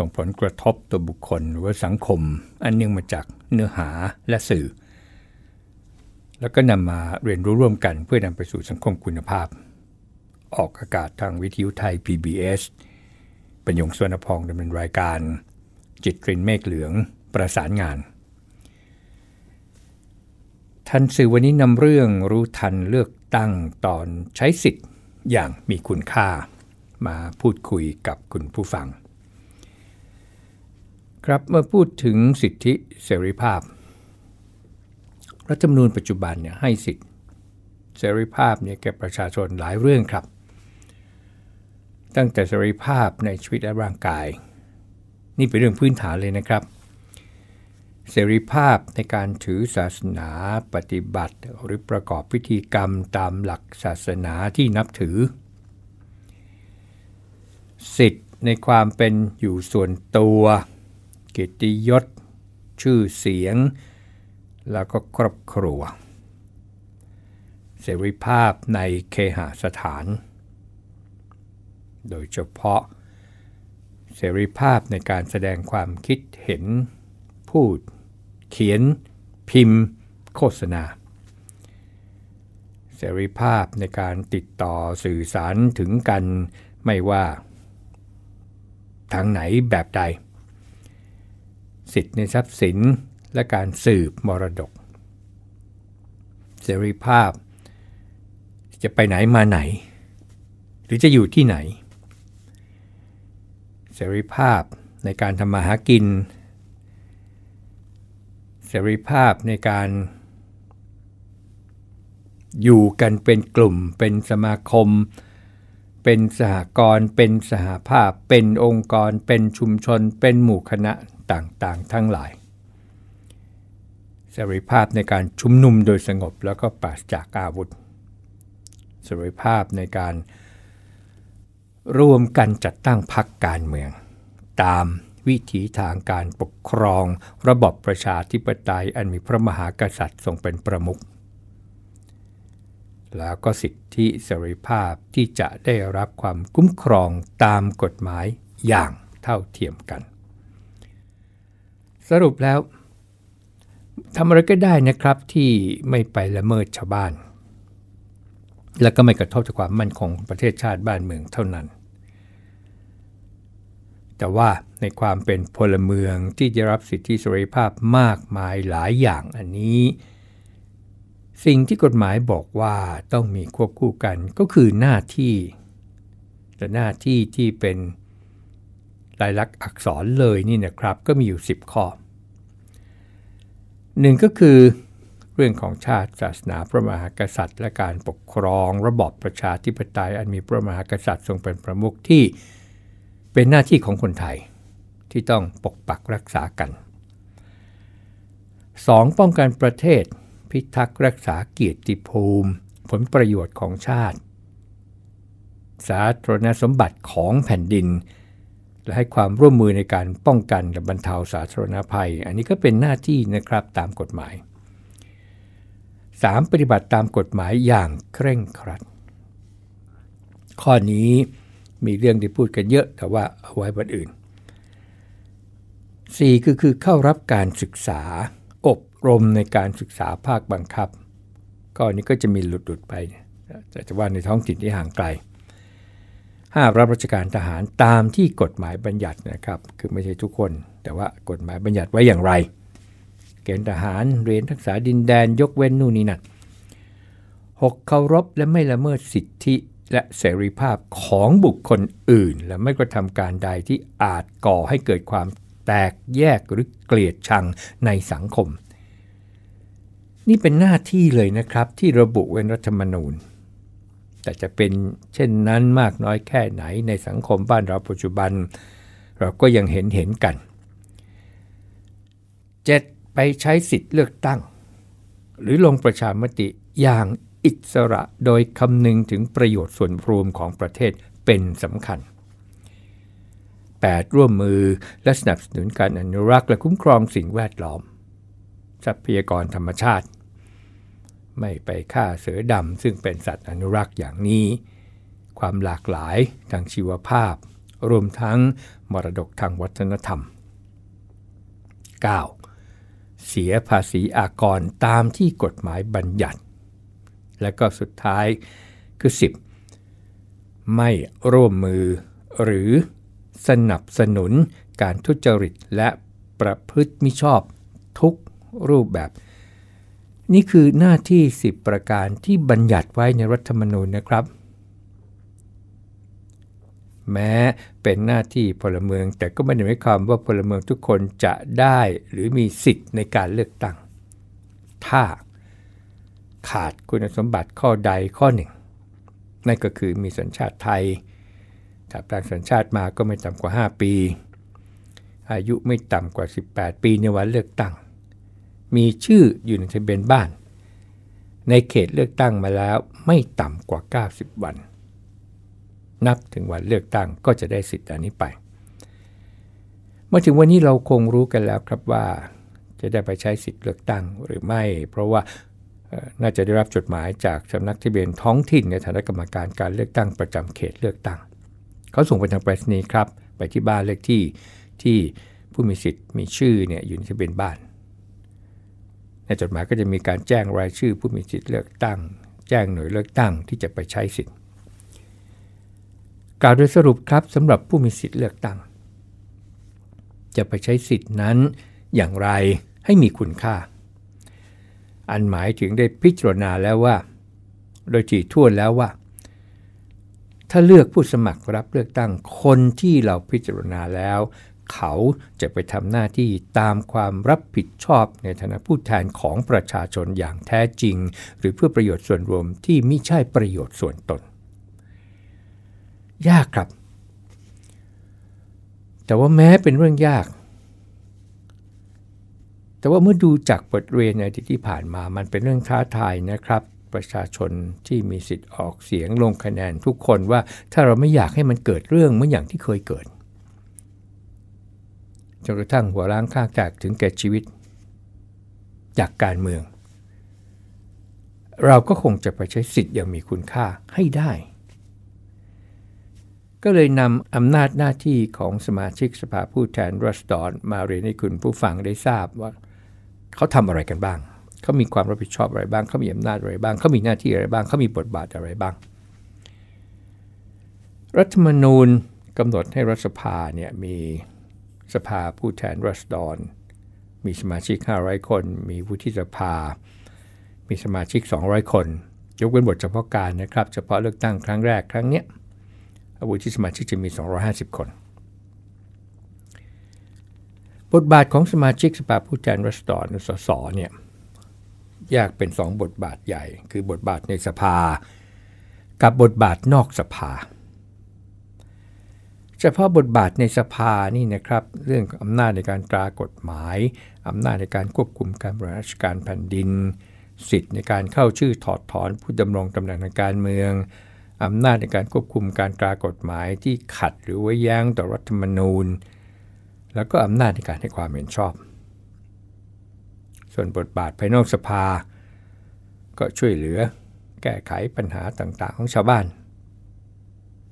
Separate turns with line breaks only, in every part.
ส่งผลกระทบต่อบุคคลหรือว่าสังคม อันเนื่องมาจากเนื้อหาและสื่อ แล้วก็นำมาเรียนรู้ร่วมกันเพื่อนำไปสู่สังคมคุณภาพ ออกอากาศทางวิทยุไทย PBS เป็นยงสวนพองดำเนินรายการ จิตกรินเมฆเหลืองประสานงาน ทันสื่อวันนี้นำเรื่องรู้ทันเลือกตั้งตอนใช้สิทธิ์อย่างมีคุณค่า มาพูดคุยกับคุณผู้ฟัง ครับเมื่อพูดถึงสิทธิเสรีภาพ รัฐธรรมนูญปัจจุบันเนี่ยให้สิทธิเสรีภาพเนี่ยแก่ประชาชนหลายเรื่องครับ ตั้งแต่เสรีภาพในชีวิตและร่างกาย นี่เป็นเรื่องพื้นฐานเลยนะครับ เสรีภาพในการถือศาสนาปฏิบัติ หรือประกอบพิธีกรรมตามหลักศาสนาที่นับถือ สิทธิ์ในความเป็นอยู่ส่วนตัว เกียรติยศ ชื่อเสียง แล้วก็ครอบครัว เสรีภาพในเคหสถาน โดยเฉพาะ เสรีภาพในการแสดงความคิดเห็น พูด เขียน พิมพ์ โฆษณา เสรีภาพในการติดต่อสื่อสารถึงกันไม่ว่าทางไหนแบบใด สิทธิในทรัพย์สิน และการสืบมรดก เสรีภาพ จะไปไหนมาไหน หรือจะอยู่ที่ไหน เสรีภาพในการทำมาหากิน เสรีภาพในการ อยู่กันเป็นกลุ่ม เป็นสมาคม เป็นสหกรณ์เป็นสหภาพ เป็นองค์กร เป็นชุมชน เป็นหมู่คณะ ต่างๆ ทั้งหลายเสรีภาพในการชุมนุมโดยสงบแล้วก็ปราศจากอาวุธเสรีภาพในการร่วมกันจัดตั้งพรรคการเมือง ตามวิถีทางการปกครอง ระบบประชาธิปไตยอันมีพระมหากษัตริย์ทรงเป็นประมุขแล้วก็สิทธิเสรีภาพที่จะได้รับความคุ้มครองตามกฎหมายอย่างเท่าเทียมกัน สรุปแล้วทำอะไรก็ได้นะครับที่ไม่ไปละเมิดชาวบ้าน และก็ไม่กระทบต่อความมั่นคงของประเทศชาติบ้านเมืองเท่านั้น แต่ว่าในความเป็นพลเมืองที่จะรับสิทธิเสรีภาพมากมายหลายอย่างอันนี้ สิ่งที่กฎหมายบอกว่าต้องมีควบคู่กันก็คือหน้าที่ แต่หน้าที่ที่เป็น ลายลักษณ์อักษรเลยนี่นะครับก็มีอยู่ 10 ข้อหนึ่งก็คือเรื่องของชาติศาสนาพระมหากษัตริย์ และการปกครองระบอบประชาธิปไตย อันมีพระมหากษัตริย์ทรงเป็นประมุขที่เป็นหน้าที่ของคนไทยที่ต้องปกปักรักษากัน 2. ป้องกันประเทศ พิทักษ์รักษาเกียรติภูมิ ผลประโยชน์ของชาติ สาธารณสมบัติของแผ่นดิน และให้ความร่วมมือในการป้องกันและบรรเทาสาธารณภัย อันนี้ก็เป็นหน้าที่นะครับตามกฎหมาย 3. ปฏิบัติตามกฎหมายอย่างเคร่งครัด ข้อนี้มีเรื่องที่พูดกันเยอะแต่ว่าเอาไว้วันอื่น 4. คือคือเข้ารับการศึกษา อบรมในการศึกษาภาคบังคับ ก็นี้ก็จะมีหลุดๆไปแต่จะว่าในท้องถิ่นที่ห่างไกล 5. รับราชการทหารตามที่กฎหมายบัญญัตินะครับ คือไม่ใช่ทุกคน แต่ว่ากฎหมายบัญญัติไว้อย่างไร เกณฑ์ทหารเรียนทักษะดินแดนยกเว้นนู่นนี่นั่น 6. เคารพและไม่ละเมิดสิทธิและเสรีภาพของบุคคลอื่น และไม่กระทำการใดที่อาจก่อให้เกิดความแตกแยกหรือเกลียดชังในสังคม นี่เป็นหน้าที่เลยนะครับที่ระบุไว้รัฐธรรมนูญ แต่จะเป็นเช่นนั้นมากน้อยแค่ไหนในสังคมบ้านเราปัจจุบัน เราก็ยังเห็นเห็นกัน 7. ไปใช้สิทธิ์เลือกตั้ง หรือลงประชามติอย่างอิสระโดยคำนึงถึงประโยชน์ส่วนรวมของประเทศเป็นสำคัญ 8. ร่วมมือและสนับสนุนการอนุรักษ์และคุ้มครองสิ่งแวดล้อม ทรัพยากรธรรมชาติ ไม่ไปฆ่าเสือดำซึ่งเป็นสัตว์อนุรักษ์อย่างนี้ ความหลากหลายทางชีวภาพ รวมทั้งมรดกทางวัฒนธรรม 9. เสียภาษีอากรตามที่กฎหมายบัญญัติ และก็สุดท้ายคือ 10. ไม่ร่วมมือหรือสนับสนุนการทุจริตและประพฤติมิชอบทุกรูปแบบ นี่คือหน้าที่ 10 ประการที่บัญญัติไว้ในรัฐธรรมนูญนะครับ แม้เป็นหน้าที่พลเมือง แต่ก็ไม่ได้หมายความว่าพลเมืองทุกคนจะได้หรือมีสิทธิ์ในการเลือกตั้ง ถ้าขาดคุณสมบัติข้อใดข้อหนึ่ง นั่นก็คือมีสัญชาติไทย ถ้าแปลงสัญชาติมาก็ไม่ต่ำกว่า 5 ปี อายุไม่ต่ำกว่า 18 ปีในวันเลือกตั้ง มีชื่ออยู่ในทะเบียนบ้าน ในเขตเลือกตั้งมาแล้วไม่ต่ำกว่า 90 วัน นับถึงวันเลือกตั้งก็จะได้สิทธิ์อันนี้ไป มาถึงวันนี้เราคงรู้กันแล้วครับว่า จะได้ไปใช้สิทธิ์เลือกตั้งหรือไม่ เพราะว่าน่าจะได้รับจดหมายจากสำนักทะเบียนท้องถิ่นในฐานะกรรมการการเลือกตั้งประจำเขตเลือกตั้ง เขาส่งไปทางไปรษณีย์ครับ ไปที่บ้านเลขที่ที่ผู้มีสิทธิ์มีชื่อเนี่ยอยู่ในทะเบียนบ้าน ในจดหมายก็จะมีการแจ้งรายชื่อผู้มีสิทธิเลือกตั้ง แจ้งหน่วยเลือกตั้งที่จะไปใช้สิทธิ์กล่าวโดยสรุปครับสำหรับผู้มีสิทธิเลือกตั้ง จะไปใช้สิทธิ์นั้นอย่างไรให้มีคุณค่า อันหมายถึงได้พิจารณาแล้วว่า โดยถี่ถ้วนแล้วว่า ถ้าเลือกผู้สมัครรับเลือกตั้งคนที่เราพิจารณาแล้ว เขาจะไปทำหน้าที่ตามความรับผิดชอบในฐานะผู้แทนของประชาชนอย่างแท้จริง หรือเพื่อประโยชน์ส่วนรวมที่ไม่ใช่ประโยชน์ส่วนตน ยากครับ แต่ว่าแม้เป็นเรื่องยาก แต่ว่าเมื่อดูจากบทเรียนในที่ผ่านมามันเป็นเรื่องท้าทายนะครับประชาชนที่มีสิทธิ์ออกเสียงลงคะแนนทุกคนว่าถ้าเราไม่อยากให้มันเกิดเรื่องเหมือนอย่างที่เคยเกิด จนกระทั่งหัวล้างข้างจากถึงแก่ชีวิต จากการเมือง เราก็คงจะไปใช้สิทธิ์อย่างมีคุณค่าให้ได้ ก็เลยนำอำนาจหน้าที่ของสมาชิกสภาผู้แทนรัสดอนมาเรียนให้คุณผู้ฟังได้ทราบว่า เขาทำอะไรกันบ้าง เขามีความรับผิดชอบอะไรบ้าง เขามีอำนาจอะไรบ้าง เขามีหน้าที่อะไรบ้าง เขามีบทบาทอะไรบ้าง รัฐธรรมนูญกำหนดให้รัฐสภาเนี่ยมี สภาผู้แทนรัษฎร มีสมาชิก 500 คน มีวุฒิสภา มีสมาชิก 200 คน ยกเว้นบทเฉพาะการนะครับ เฉพาะเลือกตั้งครั้งแรกครั้งนี้วุฒิสมาชิกจะมี 250 คน บทบาทของสมาชิกสภาผู้แทนรัษฎรสสเนี่ยแยกเป็นสองบทบาทใหญ่ คือบทบาทในสภา กับบทบาทนอกสภา เฉพาะบทบาทในสภานี่นะครับเรื่องอำนาจในการตรากฎหมาย อำนาจในการควบคุมการบริหารราชการแผ่นดิน สิทธิ์ในการเข้าชื่อถอดถอนผู้ดำรงตำแหน่งทางการเมืองอำนาจในการควบคุมการตรากฎหมายที่ขัดหรือว่าแย้งต่อรัฐธรรมนูญ แล้วก็อำนาจในการให้ความเห็นชอบ ส่วนบทบาทภายนอกสภา ก็ช่วยเหลือแก้ไขปัญหาต่างๆ ของชาวบ้าน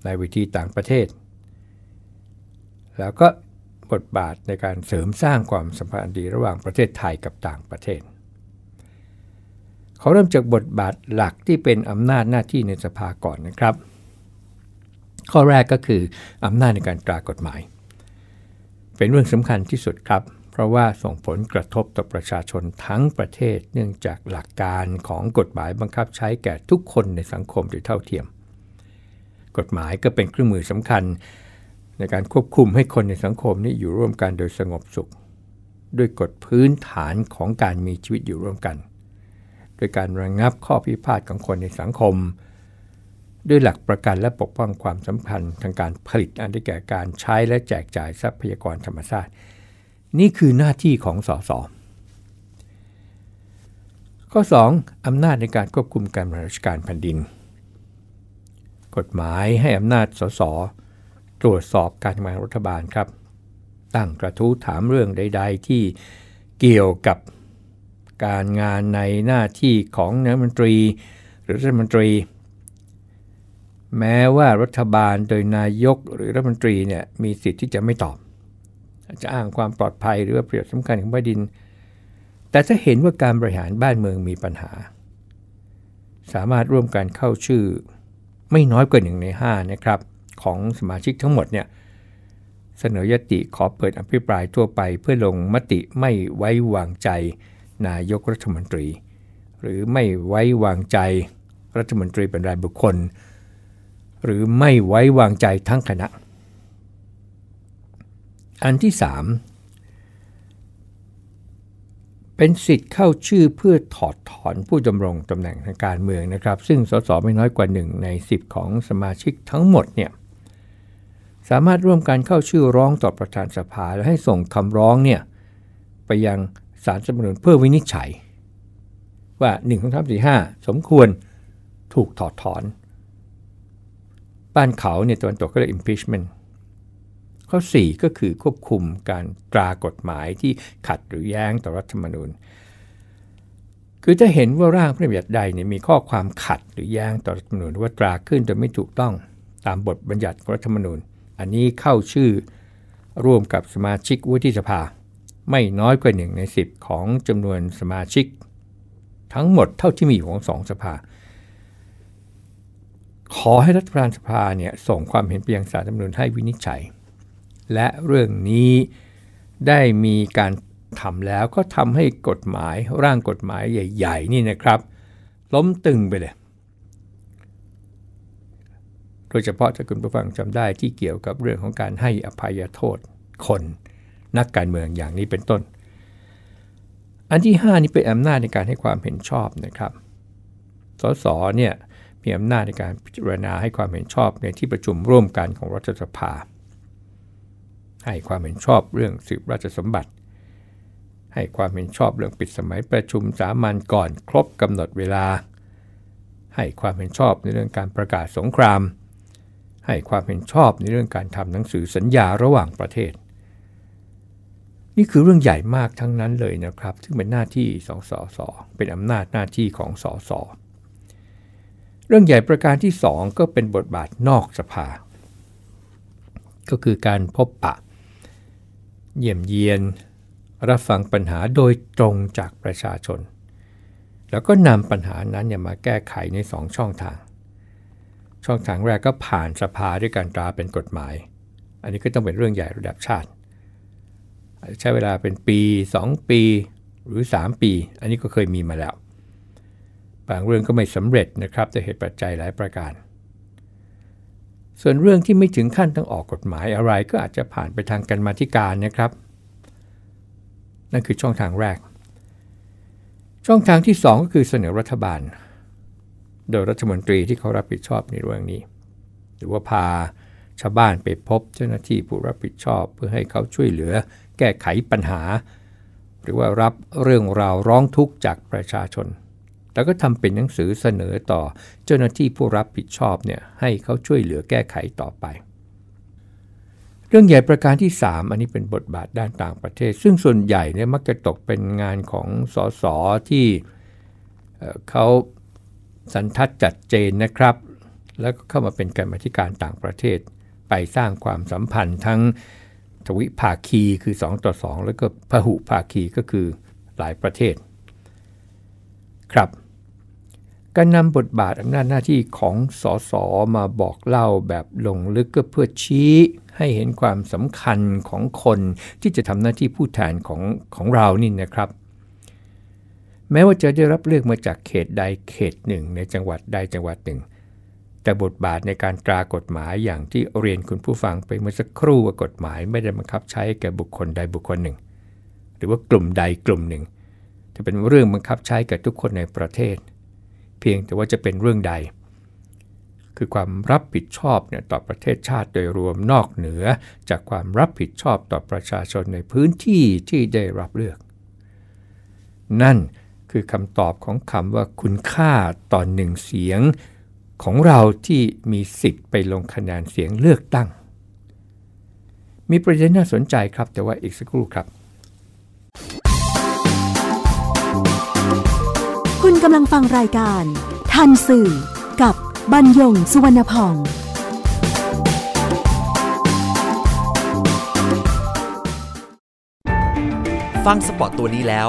ในวิธีต่างประเทศ แล้วก็บทบาทในการเสริมสร้างความสัมพันธ์ดีระหว่างประเทศไทยกับต่างประเทศเขาเริ่มจากบทบาทหลักที่เป็นอำนาจหน้าที่ในสภาก่อนนะครับ ข้อแรกก็คืออำนาจในการตรากฎหมาย เป็นเรื่องสำคัญที่สุดครับ เพราะว่าส่งผลกระทบต่อประชาชนทั้งประเทศ เนื่องจากหลักการของกฎหมายบังคับใช้แก่ทุกคนในสังคมโดยเท่าเทียม กฎหมายก็เป็นเครื่องมือสำคัญ ในการควบคุมให้คนในสังคมนี้อยู่ร่วมกันโดยสงบสุข ด้วยกฎพื้นฐานของการมีชีวิตอยู่ร่วมกัน โดยการระงงับข้อพิพาทของคนในสังคม ด้วยหลักประกันและปกป้องความสัมพันธ์ทางการผลิตอันได้แก่การใช้และแจกจ่ายทรัพยากรธรรมชาติ นี่คือหน้าที่ของสสข้อ 2. อำนาจในการควบคุมการบริหารราชการแผ่นดิน กฎหมายให้อำนาจสส ตรวจสอบการทำงานรัฐบาลครับ ตั้งกระทู้ถามเรื่องใด ๆ ที่เกี่ยวกับการงานในหน้าที่ของนายมนตรี หรือรัฐมนตรี แม้ว่ารัฐบาลโดยนายกหรือรัฐมนตรีเนี่ยมีสิทธิ์ที่จะไม่ตอบ จะอ้างความปลอดภัยหรือว่าประโยชน์สำคัญของแผ่นดิน แต่ถ้าเห็นว่าการบริหารบ้านเมืองมีปัญหา สามารถร่วมกันเข้าชื่อไม่น้อยกว่าหนึ่งใน 5 นะครับ ของสมาชิกทั้งหมดเนี่ยเสนอยติขอเปิดอภิปรายทั่วไป เพื่อลงมติไม่ไว้วางใจนายกรัฐมนตรี หรือไม่ไว้วางใจรัฐมนตรีเป็นรายบุคคล หรือไม่ไว้วางใจทั้งคณะ อันที่ 3 เป็นสิทธิ์เข้าชื่อเพื่อถอดถอนผู้ดำรงตำแหน่งทางการเมืองนะครับ ซึ่งสสไม่น้อยกว่า 1 ใน 10 ของสมาชิกทั้งหมดเนี่ย สามารถร่วมกันเข้าชื่อร้องต่อประธานสภา และให้ส่งคำร้องเนี่ยไปยังสารสมนุนเพื่อวินิจฉัย ว่า1 2 3 4 5สมควรถูกถอดถอน บ้านเขาเนี่ยตะวันตกก็เรียก impeachment ข้อ 4 ก็คือควบคุมการตรากฎหมายที่ขัดหรือแย้งต่อรัฐธรรมนูญ คือจะเห็นว่าร่างพระราชบัญญัติใดเนี่ยมีข้อความขัดหรือแย้งต่อรัฐธรรมนูญว่าตราขึ้นโดยไม่ถูกต้องตามบทบัญญัติของรัฐธรรมนูญ อันนี้เข้าชื่อร่วมกับสมาชิกวุฒิสภา ไม่น้อยกว่า1ใน 10 ของจำนวนสมาชิก ทั้งหมดเท่าที่มีของสองสภา ขอให้รัฐบาลสภาเนี่ยส่งความเห็นไปยังสารรัฐมนูญให้วินิจฉัย และเรื่องนี้ได้มีการทำแล้วก็ทำให้กฎหมายร่างกฎหมายใหญ่ ๆ นี่นะครับ ล้มตึงไปเลย โดยเฉพาะถ้าคุณผู้ฟังจำได้ที่เกี่ยวกับเรื่องของการให้อภัยโทษคนนักการเมืองอย่างนี้เป็นต้น อันที่ 5 นี้เป็นอำนาจในการให้ความเห็นชอบนะครับ สสเนี่ยมีอำนาจในการพิจารณาให้ความเห็นชอบในที่ประชุมร่วมกันของรัฐสภา ให้ความเห็นชอบเรื่องสืบราชสมบัติ ให้ความเห็นชอบเรื่องปิดสมัยประชุมสามัญก่อนครบกำหนดเวลา ให้ความเห็นชอบในเรื่องการประกาศสงคราม ให้ความเห็นชอบในเรื่องการทำหนังสือสัญญาระหว่างประเทศ นี่คือเรื่องใหญ่มากทั้งนั้นเลยนะครับ ซึ่งเป็นหน้าที่สองสอสอเป็นอำนาจหน้าที่ของสอสอเรื่องใหญ่ประการที่ 2 ก็เป็นบทบาทนอกสภา ก็คือการพบปะ เยี่ยมเยียน รับฟังปัญหาโดยตรงจากประชาชน แล้วก็นำปัญหานั้นมาแก้ไขใน2ช่องทาง ช่องทางแรกก็ผ่านสภาด้วยการตราเป็นกฎหมาย อันนี้ก็ต้องเป็นเรื่องใหญ่ระดับชาติ ใช้เวลาเป็นปี 2 ปีหรือ 3 ปี อันนี้ก็เคยมีมาแล้ว บางเรื่องก็ไม่สำเร็จนะครับจะเหตุปัจจัยหลายประการ ส่วนเรื่องที่ไม่ถึงขั้นต้องออกกฎหมายอะไรก็อาจจะผ่านไปทางกันมาธิการนะครับ นั่นคือช่องทางแรก ช่องทางที่ 2 ก็คือเสนอรัฐบาล โดยรัฐมนตรีที่เขารับผิดชอบในเรื่องนี้ หรือว่าพาชาวบ้านไปพบเจ้าหน้าที่ผู้รับผิดชอบ เพื่อให้เขาช่วยเหลือ แก้ไขปัญหา หรือว่ารับเรื่องราวร้องทุกข์จากประชาชน แล้วก็ทำเป็นหนังสือเสนอต่อเจ้าหน้าที่ผู้รับผิดชอบเนี่ยให้เขาช่วยเหลือแก้ไขต่อไป เรื่องใหญ่ประการที่ 3 อันนี้เป็นบทบาทด้านต่างประเทศ ซึ่งส่วนใหญ่เนี่ยมักจะตกเป็นงานของสสที่เขา สันทัดจัดเจนนะครับ แล้วก็เข้ามาเป็นการมาธิการต่างประเทศ ไปสร้างความสัมพันธ์ทั้งทวิภาคีคือ 2 ต่อ 2 แล้วก็พหุภาคีก็คือหลายประเทศ ครับการนำบทบาทอำนาจหน้าที่ของสสมาบอกเล่าแบบลงลึกก็เพื่อชี้ให้เห็นความสำคัญของคนที่จะทำหน้าที่ผู้แทนของของเรานี่นะครับ แม้ว่าจะได้รับเลือกมาจากเขตใดเขตหนึ่ง ในจังหวัดใดจังหวัดหนึ่ง แต่บทบาทในการตรากฎหมายอย่างที่เรียนคุณผู้ฟังไปเมื่อสักครู่ว่ากฎหมายไม่ได้บังคับใช้แก่บุคคลใดบุคคลหนึ่ง หรือว่ากลุ่มใดกลุ่มหนึ่งจะเป็นเรื่องบังคับใช้กับทุกคนในประเทศ เพียงแต่ว่าจะเป็นเรื่องใด คือความรับผิดชอบเนี่ยต่อประเทศชาติโดยรวมนอกเหนือ จากความรับผิดชอบต่อประชาชนในพื้นที่ที่ได้รับเลือก นั่น คือคำตอบของคำว่าคุณค่าต่อหนึ่งเสียงของเราที่มีสิทธิ์ไปลงคะแนนเสียงเลือกตั้ง มีประเด็นน่าสนใจครับแต่ว่าอีกสักครู่ครับ
คุณกำลังฟังรายการ ทันสื่อกับบรรยงสุวรรณพอง
ฟังสปอตตัวนี้แล้ว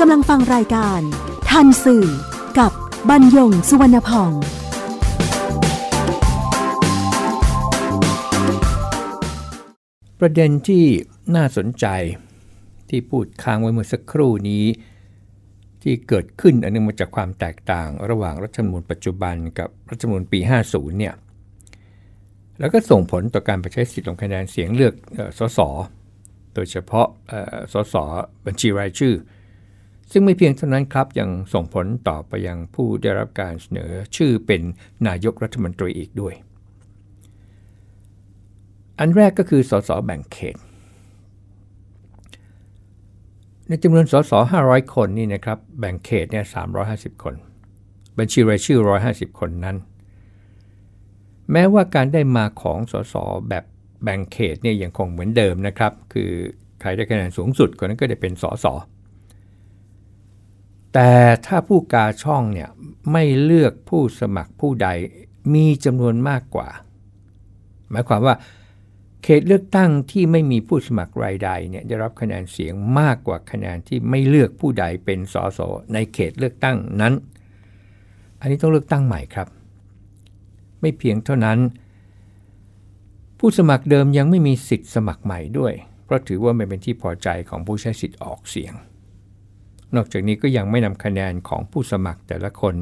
กำลังฟังรายการ ทันสื่อ กับบรรยงสุวรรณพอง
ประเด็นที่น่าสนใจที่พูดค้างไว้เมื่อสักครู่นี้ ที่เกิดขึ้นอันนึงมาจากความแตกต่าง ระหว่างรัฐธรรมนูญปัจจุบันกับรัฐธรรมนูญปี 50 เนี่ยแล้วก็ส่งผลต่อการไปใช้สิทธิลงคะแนนเสียงเลือกเออสส โดยเฉพาะเอ่อสสบัญชีรายชื่อ ซึ่งไม่เพียงเท่านั้นครับยังส่งผลต่อไปยังผู้ได้รับการเสนอชื่อเป็นนายกรัฐมนตรีอีกด้วย อันแรกก็คือสสแบ่งเขต ในจำนวนสส500 คนนี่นะครับแบ่งเขตเนี่ย350 คน บัญชีรายชื่อ 150 คนนั้น แม้ว่าการได้มาของสสแบบแบ่งเขตเนี่ยยังคงเหมือนเดิมนะครับ คือใครได้คะแนนสูงสุดคนนั้นก็ได้เป็นสส แต่ถ้าผู้กาช่องเนี่ยไม่เลือกผู้สมัครผู้ใดมีจำนวนมากกว่า หมายความว่าเขตเลือกตั้งที่ไม่มีผู้สมัครรายใดเนี่ยได้รับคะแนนเสียงมากกว่าคะแนนที่ไม่เลือกผู้ใดเป็นสสในเขตเลือกตั้งนั้น อันนี้ต้องเลือกตั้งใหม่ครับ ไม่เพียงเท่านั้น ผู้สมัครเดิมยังไม่มีสิทธิ์สมัครใหม่ด้วย เพราะถือว่าไม่เป็นที่พอใจของผู้ใช้สิทธิ์ออกเสียง นอกจากนี้ก็ยังไม่นำคะแนนของผู้สมัครแต่ละคน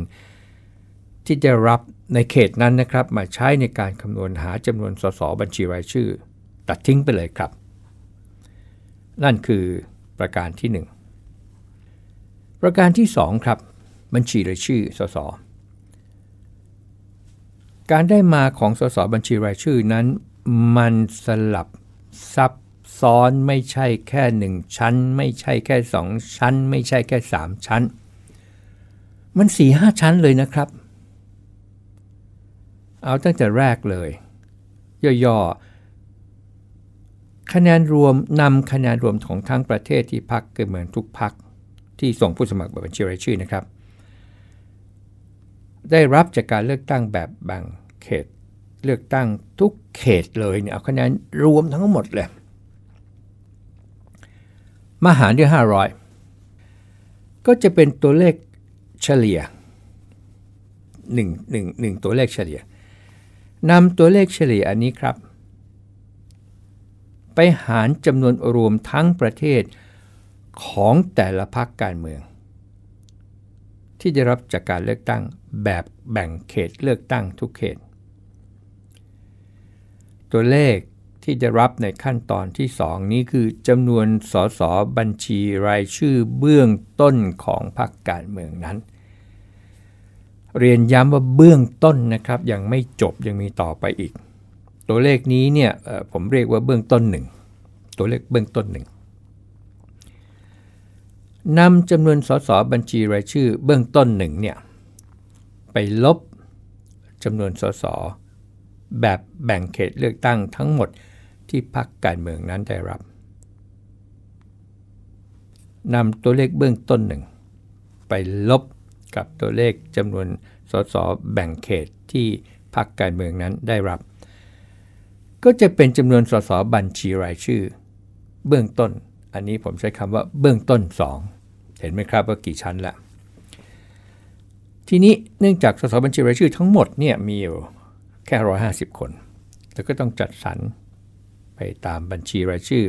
ที่ได้รับในเขตนั้นนะครับ มาใช้ในการคำนวณหาจำนวนสสบัญชีรายชื่อ ตัดทิ้งไปเลยครับ นั่นคือประการที่ 1 ประการที่ 2 ครับ บัญชีรายชื่อสสการได้มาของสสบัญชีรายชื่อนั้น มันสลับซับ ซ้อนไม่ใช่แค่1ชั้น ไม่ใช่แค่2ชั้น ไม่ใช่แค่3ชั้น มัน4-5ชั้นเลยนะครับ เอาตั้งแต่แรกเลย ย่อๆคะแนนรวมนำคะแนนรวมของทั้งประเทศที่พักเกิดเหมือนทุกพักที่ส่งผู้สมัครแบบบัญชีรายชื่อนะครับ ได้รับจากการเลือกตั้งแบบแบ่งเขตเลือกตั้งทุกเขตเลยเนี่ยเอาคะแนนรวมทั้งหมดเลย มาหารด้วย 500 ก็จะเป็นตัวเลขเฉลี่ย1 1 1ตัวเลขเฉลี่ยนำตัวเลขเฉลี่ยอันนี้ครับ ไปหารจำนวนรวมทั้งประเทศของแต่ละพรรคการเมือง ที่ได้รับจากการเลือกตั้งแบบแบ่งเขตเลือกตั้งทุกเขต ตัวเลข ที่จะรับในขั้นตอนที่ 2 นี้คือจำนวนสสบัญชีรายชื่อเบื้องต้นของพรรคการเมืองนั้น เรียนย้ำว่าเบื้องต้นนะครับยังไม่จบยังมีต่อไปอีก ตัวเลขนี้เนี่ยผมเรียกว่าเบื้องต้นหนึ่งตัวเลขเบื้องต้นหนึ่งนำจำนวนสสบัญชีรายชื่อเบื้องต้นหนึ่งเนี่ยไปลบจำนวนสสแบบแบ่งเขตเลือกตั้งทั้งหมด ที่พรรคการเมืองนั้นได้รับนำตัวเลขเบื้องต้นหนึ่ง ไปลบกับตัวเลขจำนวนสสแบ่งเขตที่พรรคการเมืองนั้นได้รับ ก็จะเป็นจำนวนสสบัญชีรายชื่อ เบื้องต้น อันนี้ผมใช้คำว่าเบื้องต้น 2 เห็นไหมครับว่ากี่ชั้นละทีนี้เนื่องจากสสบัญชีรายชื่อทั้งหมดเนี่ยมีอยู่แค่ร้อยห้าสิบคน แล้วก็ต้องจัดสรร ไปตามบัญชีรายชื่อ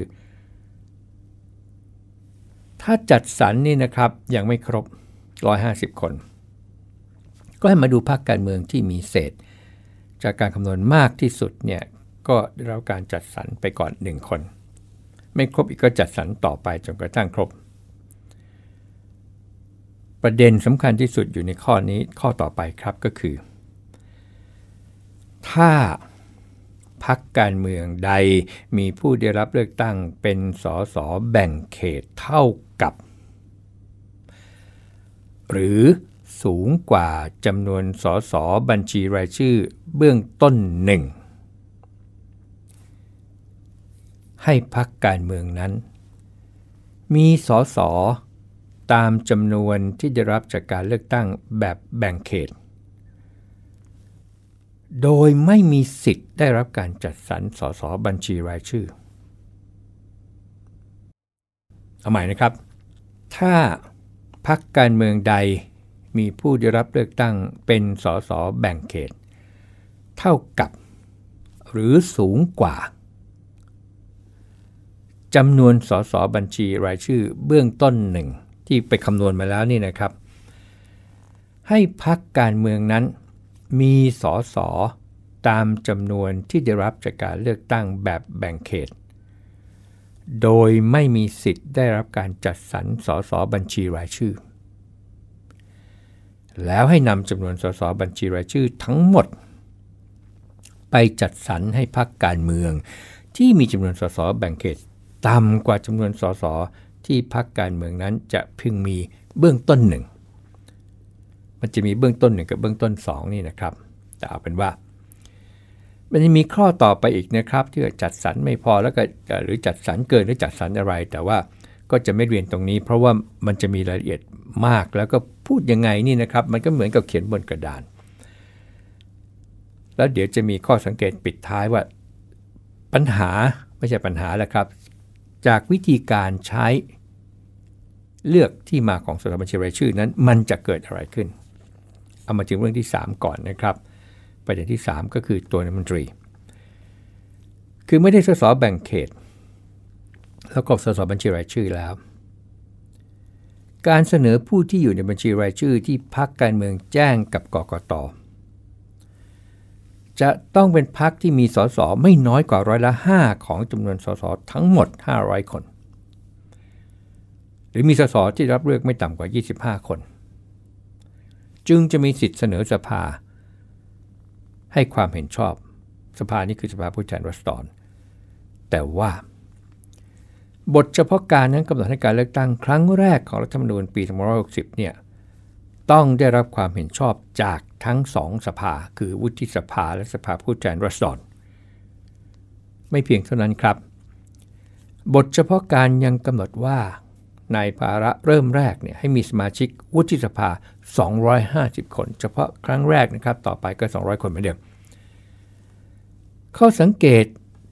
ถ้าจัดสรรนี่นะครับยังไม่ครบ 150 คน ก็ให้มาดูพรรคการเมืองที่มีเศษ จากการคำนวณมากที่สุดเนี่ยก็ได้รับการจัดสรรไปก่อน 1 คน ไม่ครบอีกก็จัดสรรต่อไปจนกระทั่งครบ ประเด็นสำคัญที่สุดอยู่ในข้อนี้ข้อต่อไปครับก็คือ ถ้า พักการเมืองใด มีผู้ได้รับเลือกตั้งเป็นสสแบ่งเขตเท่ากับ หรือสูงกว่าจำนวนสสบัญชีรายชื่อเบื้องต้นหนึ่งให้พักการเมืองนั้น มีสสตามจำนวนที่ได้รับจากการเลือกตั้งแบบแบ่งเขต โดยไม่มีสิทธิ์ได้รับการจัดสรรสสบัญชีรายชื่อ เอาใหม่นะครับ ถ้าพักการเมืองใดมีผู้ได้รับเลือกตั้งเป็นสสแบ่งเขต เท่ากับหรือสูงกว่าจำนวนสสบัญชีรายชื่อเบื้องต้นหนึ่งที่ไปคำนวณมาแล้วนี่นะครับ ให้พักการเมืองนั้น มีสอสอตามจำนวนที่ได้รับจากการเลือกตั้งแบบแบ่งเขต โดยไม่มีสิทธิ์ได้รับการจัดสรรสอสอบัญชีรายชื่อ แล้วให้นำจำนวนสอสอบัญชีรายชื่อทั้งหมด ไปจัดสรรให้พรรคการเมือง ที่มีจำนวนสอสอแบ่งเขตต่ำกว่าจำนวนสอสอที่พรรคการเมืองนั้นจะพึงมีเบื้องต้นหนึ่ง มันจะมีเบื้องต้นหนึ่งกับเบื้องต้น 2 นี่นะครับ แต่เอาเป็นว่า มันจะมีข้อต่อไปอีกนะครับที่จัดสรรไม่พอแล้วก็หรือจัดสรรเกินหรือจัดสรรอะไร แต่ว่าก็จะไม่เรียนตรงนี้ เพราะว่ามันจะมีรายละเอียดมากแล้วก็พูดยังไงนี่นะครับ มันก็เหมือนกับเขียนบนกระดาน แล้วเดี๋ยวจะมีข้อสังเกตปิดท้ายว่า ปัญหาไม่ใช่ปัญหาแล้วครับ จากวิธีการใช้เลือกที่มาของสถาบัญชีรายชื่อนั้น มันจะเกิดอะไรขึ้น เอามาถึงเรื่องที่ 3 ก่อนนะครับ ประเด็นที่ 3 ก็คือตัวนักมนตรี คือไม่ได้สสแบ่งเขต แล้วก็สสบัญชีรายชื่อแล้ว การเสนอผู้ที่อยู่ในบัญชีรายชื่อที่พักการเมืองแจ้งกับกกตจะต้องเป็นพักที่มีสสไม่น้อยกว่าร้อยละ 5 ของจำนวนสสทั้งหมด 500 คน หรือมีสสที่รับเลือกไม่ต่ำกว่า 25 คน จึงจะมีสิทธิ์เสนอสภา ให้ความเห็นชอบสภานี้คือสภาผู้แทนรัศดรแต่ว่า บทเฉพาะการนั้นกำหนดให้การเลือกตั้งครั้งแรกของรัฐธรรมนูญปี2560 เนี่ยต้องได้รับความเห็นชอบจากทั้งสองสภา คือวุฒิสภาและสภาผู้แทนรัศดรไม่เพียงเท่านั้นครับ บทเฉพาะการยังกำหนดว่า ในภาระเริ่มแรกเนี่ยให้มีสมาชิกวุฒิสภา 250 คน เฉพาะครั้งแรกนะครับต่อไปก็ 200 คนเหมือนเดิมข้อสังเกต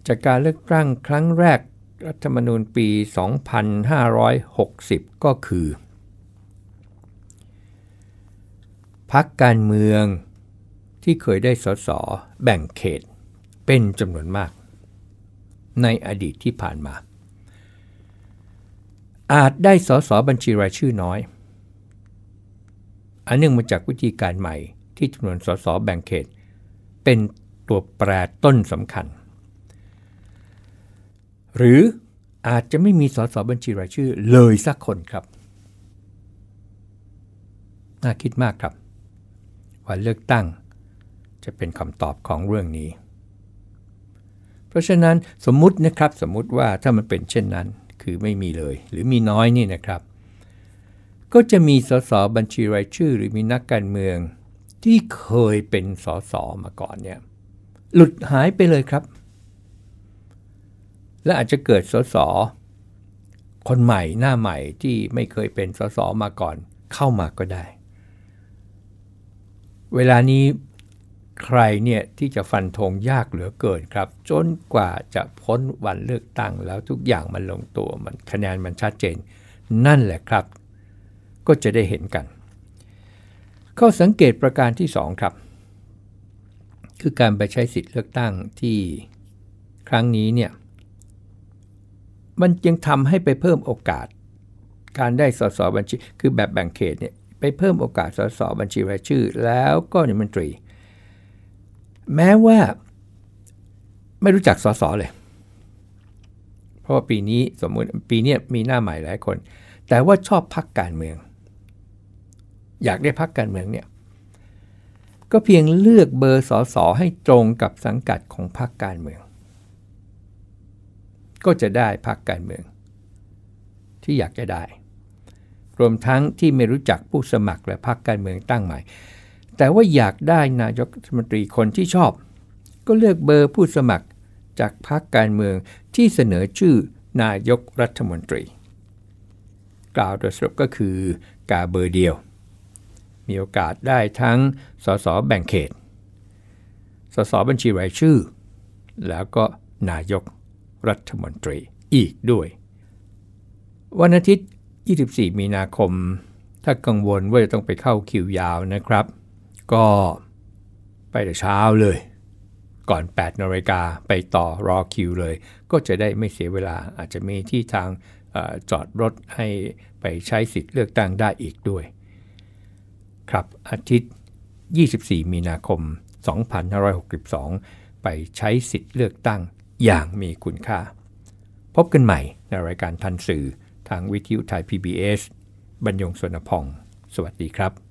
จากการเลือกตั้งครั้งแรกรัฐธรรมนูญปี 2560 ก็คือ พักการเมืองที่เคยได้สสแบ่งเขตเป็นจำนวนมาก ในอดีตที่ผ่านมา อาจได้สสบัญชีรายชื่อน้อย อันเนื่องมาจากวิธีการใหม่ที่จำนวนสสแบ่งเขต เป็นตัวแปรต้นสำคัญ หรืออาจจะไม่มีสสบัญชีรายชื่อเลยสักคนครับ น่าคิดมากครับว่าเลือกตั้งจะเป็นคำตอบของเรื่องนี้ เพราะฉะนั้นสมมุตินะครับสมมุติว่าถ้ามันเป็นเช่นนั้น คือไม่มีเลย หรือมีน้อยนี่นะครับ ก็จะมีสสบัญชีรายชื่อ หรือมีนักการเมือง ที่เคยเป็นสสมาก่อนเนี่ยหลุดหายไปเลยครับ และอาจจะเกิดสสคนใหม่หน้าใหม่ที่ไม่เคยเป็นสสมาก่อนเข้ามาก็ได้ เวลานี้ ใครเนี่ยที่จะฟันธงยากเหลือเกินครับ จนกว่าจะพ้นวันเลือกตั้งแล้วทุกอย่างมันลงตัวมันคะแนนมันชัดเจน นั่นแหละครับ ก็จะได้เห็นกัน ข้อสังเกตประการที่ 2 ครับ คือการไปใช้สิทธิ์เลือกตั้งที่ครั้งนี้เนี่ยมันยังทำให้ไปเพิ่มโอกาส การได้สสบัญชี คือแบบแบ่งเขตเนี่ยไปเพิ่มโอกาสสสบัญชีรายชื่อ แล้วก็นิมนตรี แม้ว่าไม่รู้จักสสเลย เพราะว่าปีนี้สมมติปีนี้มีหน้าใหม่หลายคน แต่ว่าชอบพักการเมือง อยากได้พักการเมืองเนี่ยก็เพียงเลือกเบอร์สอสอให้ตรงกับสังกัดของพรรคการเมือง ก็จะได้พรรคการเมือง ที่อยากจะได้ รวมทั้งที่ไม่รู้จักผู้สมัครและพรรคการเมืองตั้งใหม่ แต่ว่าอยากได้นายกรัฐมนตรีคนที่ชอบ ก็เลือกเบอร์ผู้สมัครจากพรรคการเมืองที่เสนอชื่อนายกรัฐมนตรี กล่าวโดยสรุปก็คือกาเบอร์เดียว มีโอกาสได้ทั้งสสแบ่งเขต สสบัญชีรายชื่อ แล้วก็นายกรัฐมนตรีอีกด้วย วันอาทิตย์ 24 มีนาคม ถ้ากังวลว่าจะต้องไปเข้าคิวยาวนะครับ ก็ไปแต่เช้าเลย ก่อน 8นาฬิกาไปต่อรอคิวเลย ก็จะได้ไม่เสียเวลาอาจจะมีที่ทางอจอดรถให้ไปใช้สิทธิ์เลือกตั้งได้อีกด้วย ครับอาทิตย์ 24 มีนาคม 2562 ไปใช้สิทธิ์เลือกตั้งอย่างมีคุณค่า พบกันใหม่ในรายการทันสื่อทางวิทยุไทย PBS บรรยงสวนพอง สวัสดีครับ